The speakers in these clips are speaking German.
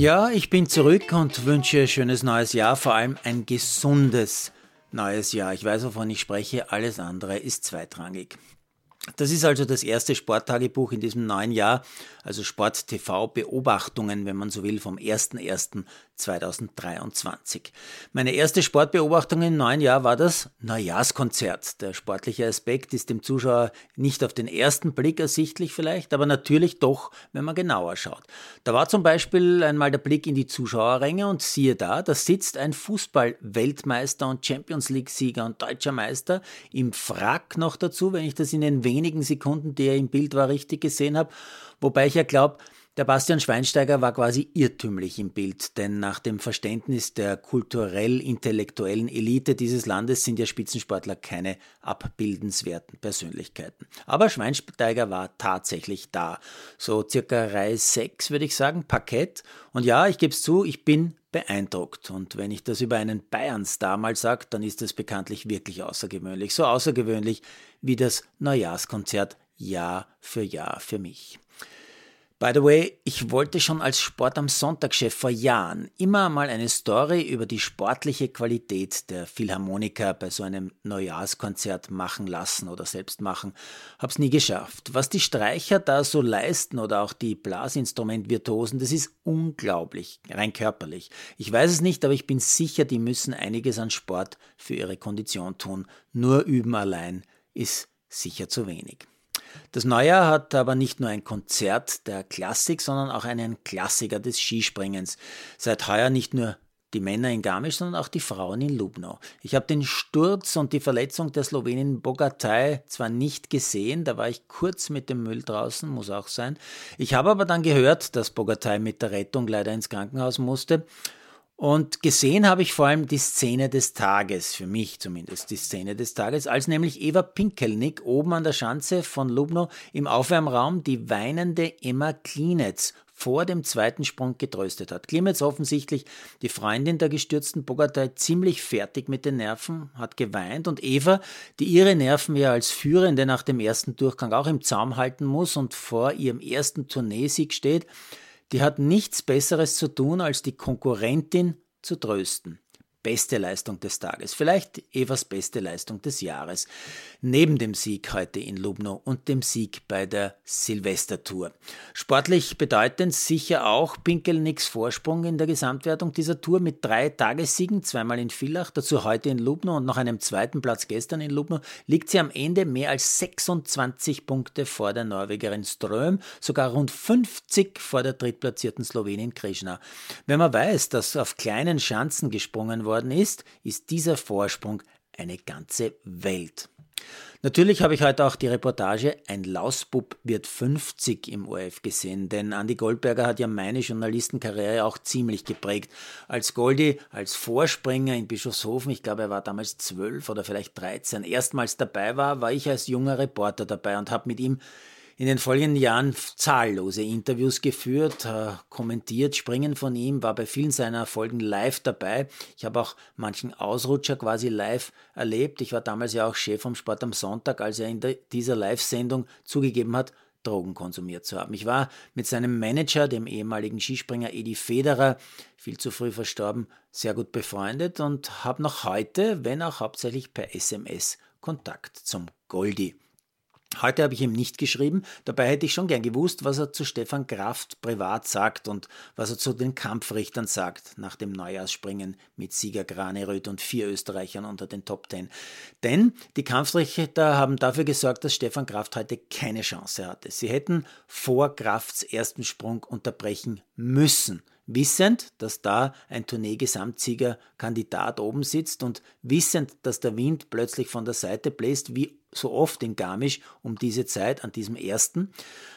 Ja, ich bin zurück und wünsche schönes neues Jahr, vor allem ein gesundes neues Jahr. Ich weiß, wovon ich spreche, alles andere ist zweitrangig. Das ist also das erste Sporttagebuch in diesem neuen Jahr, also Sport TV Beobachtungen, wenn man so will, vom 01.01.2023. Meine erste Sportbeobachtung im neuen Jahr war das Neujahrskonzert. Der sportliche Aspekt ist dem Zuschauer nicht auf den ersten Blick ersichtlich vielleicht, aber natürlich doch, wenn man genauer schaut. Da war zum Beispiel einmal der Blick in die Zuschauerränge und siehe da, da sitzt ein Fußball-Weltmeister und Champions League-Sieger und deutscher Meister im Frack noch dazu, wenn ich das in den wenigen Sekunden, die er im Bild war, richtig gesehen habe. Wobei ich ja glaube, der Bastian Schweinsteiger war quasi irrtümlich im Bild, denn nach dem Verständnis der kulturell-intellektuellen Elite dieses Landes sind ja Spitzensportler keine abbildenswerten Persönlichkeiten. Aber Schweinsteiger war tatsächlich da. So circa Reihe 6 würde ich sagen, Parkett. Und ja, ich gebe es zu, ich bin beeindruckt. Und wenn ich das über einen Bayern-Star mal sage, dann ist das bekanntlich wirklich außergewöhnlich. So außergewöhnlich wie das Neujahrskonzert Jahr für Jahr für mich. By the way, ich wollte schon als Sport am Sonntag-Chef vor Jahren immer mal eine Story über die sportliche Qualität der Philharmoniker bei so einem Neujahrskonzert machen lassen oder selbst machen. Hab's nie geschafft. Was die Streicher da so leisten oder auch die Blasinstrumentvirtuosen, das ist unglaublich, rein körperlich. Ich weiß es nicht, aber ich bin sicher, die müssen einiges an Sport für ihre Kondition tun. Nur üben allein ist sicher zu wenig. Das Neujahr hat aber nicht nur ein Konzert der Klassik, sondern auch einen Klassiker des Skispringens. Seit heuer nicht nur die Männer in Garmisch, sondern auch die Frauen in Lubno. Ich habe den Sturz und die Verletzung der Slowenin Bogatay zwar nicht gesehen, da war ich kurz mit dem Müll draußen, muss auch sein. Ich habe aber dann gehört, dass Bogatay mit der Rettung leider ins Krankenhaus musste und gesehen habe ich vor allem die Szene des Tages, für mich zumindest die Szene des Tages, als nämlich Eva Pinkelnick oben an der Schanze von Lubno im Aufwärmraum die weinende Emma Klinetz vor dem zweiten Sprung getröstet hat. Klimetz offensichtlich, die Freundin der gestürzten Bogatay, ziemlich fertig mit den Nerven, hat geweint und Eva, die ihre Nerven ja als Führende nach dem ersten Durchgang auch im Zaum halten muss und vor ihrem ersten Tourneesieg steht, die hat nichts Besseres zu tun, als die Konkurrentin zu trösten beste Leistung des Tages, vielleicht Evas beste Leistung des Jahres, neben dem Sieg heute in Lubno und dem Sieg bei der Silvestertour. Sportlich bedeutend sicher auch Pinkelnicks Vorsprung in der Gesamtwertung dieser Tour mit drei Tagessiegen, zweimal in Villach, dazu heute in Lubno und noch einem zweiten Platz gestern in Lubno, liegt sie am Ende mehr als 26 Punkte vor der Norwegerin Ström, sogar rund 50 vor der drittplatzierten Slowenin Krishna. Wenn man weiß, dass auf kleinen Schanzen gesprungen wurde, worden ist, ist dieser Vorsprung eine ganze Welt. Natürlich habe ich heute auch die Reportage Ein Lausbub wird 50 im ORF gesehen, denn Andy Goldberger hat ja meine Journalistenkarriere auch ziemlich geprägt. Als Goldi, als Vorspringer in Bischofshofen, ich glaube, er war damals 12 oder vielleicht 13, erstmals dabei war, war ich als junger Reporter dabei und habe mit ihm in den folgenden Jahren zahllose Interviews geführt, äh, kommentiert, Springen von ihm, war bei vielen seiner Folgen live dabei. Ich habe auch manchen Ausrutscher quasi live erlebt. Ich war damals ja auch Chef vom Sport am Sonntag, als er in dieser Live-Sendung zugegeben hat, Drogen konsumiert zu haben. Ich war mit seinem Manager, dem ehemaligen Skispringer Edi Federer, viel zu früh verstorben, sehr gut befreundet und habe noch heute, wenn auch hauptsächlich per SMS, Kontakt zum Goldi. Heute habe ich ihm nicht geschrieben, dabei hätte ich schon gern gewusst, was er zu Stefan Kraft privat sagt und was er zu den Kampfrichtern sagt nach dem Neujahrsspringen mit Sieger Graneröd und vier Österreichern unter den Top Ten. Denn die Kampfrichter haben dafür gesorgt, dass Stefan Kraft heute keine Chance hatte. Sie hätten vor Krafts ersten Sprung unterbrechen müssen wissend, dass da ein Tournee-Gesamtsieger-Kandidat oben sitzt und wissend, dass der Wind plötzlich von der Seite bläst, wie so oft in Garmisch um diese Zeit, an diesem ersten.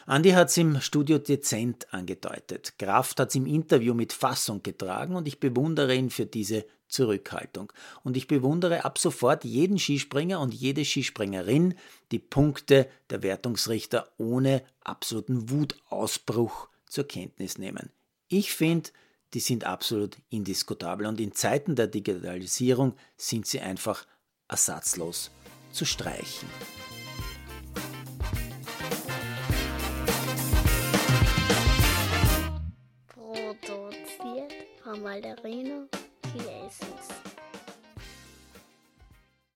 Andi hat es im Studio dezent angedeutet. Kraft hat es im Interview mit Fassung getragen und ich bewundere ihn für diese Zurückhaltung. Und ich bewundere ab sofort jeden Skispringer und jede Skispringerin, die Punkte der Wertungsrichter ohne absoluten Wutausbruch zur Kenntnis nehmen. Ich finde, die sind absolut indiskutabel und in Zeiten der Digitalisierung sind sie einfach ersatzlos zu streichen. Produziert Amalderino Chiesens.